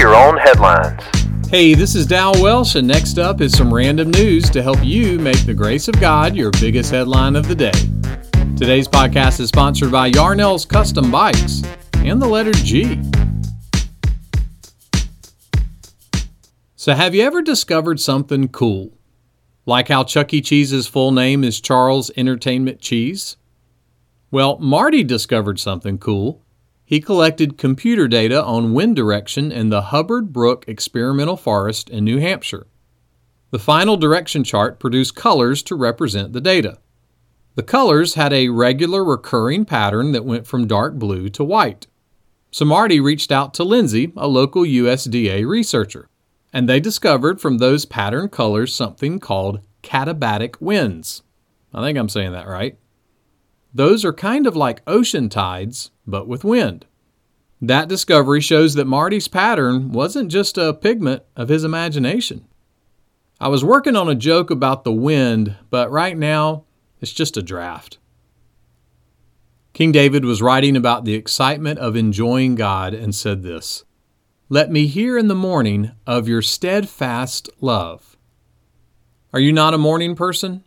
your own headlines. Hey, this is Dow Welsh, and next up is some random news to help you make the grace of God your biggest headline of the day. Today's podcast is sponsored by Yarnell's Custom Bikes and the letter G. So, have you ever discovered something cool? Like how Chuck E. Cheese's full name is Charles Entertainment Cheese? Well, Marty discovered something cool. He collected computer data on wind direction in the Hubbard Brook Experimental Forest in New Hampshire. The final direction chart produced colors to represent the data. The colors had a regular recurring pattern that went from dark blue to white. So Marty reached out to Lindsay, a local USDA researcher, and they discovered from those pattern colors something called katabatic winds. I think I'm saying that right. Those are kind of like ocean tides, but with wind. That discovery shows that Marty's pattern wasn't just a pigment of his imagination. I was working on a joke about the wind, but right now it's just a draft. King David was writing about the excitement of enjoying God and said this Let me hear in the morning of your steadfast love. Are you not a morning person?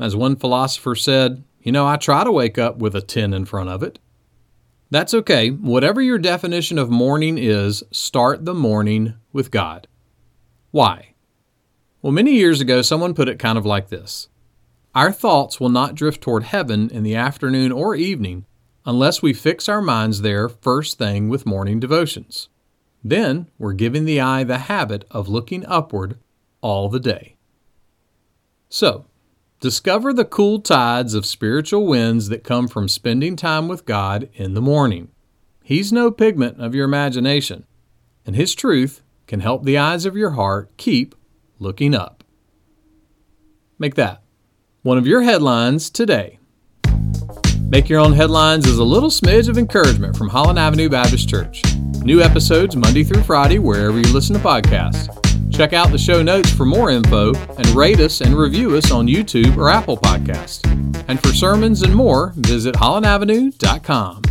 As one philosopher said, you know, I try to wake up with a 10 in front of it. That's okay. Whatever your definition of morning is, start the morning with God. Why? Well, many years ago, someone put it kind of like this our thoughts will not drift toward heaven in the afternoon or evening unless we fix our minds there first thing with morning devotions. Then we're giving the eye the habit of looking upward all the day. So, discover the cool tides of spiritual winds that come from spending time with God in the morning. He's no pigment of your imagination, and His truth can help the eyes of your heart keep looking up. Make that one of your headlines today. Make Your Own Headlines is a little smidge of encouragement from Holland Avenue Baptist Church. New episodes Monday through Friday wherever you listen to podcasts. Check out the show notes for more info and rate us and review us on YouTube or Apple Podcasts. And for sermons and more, visit hollandavenue.com.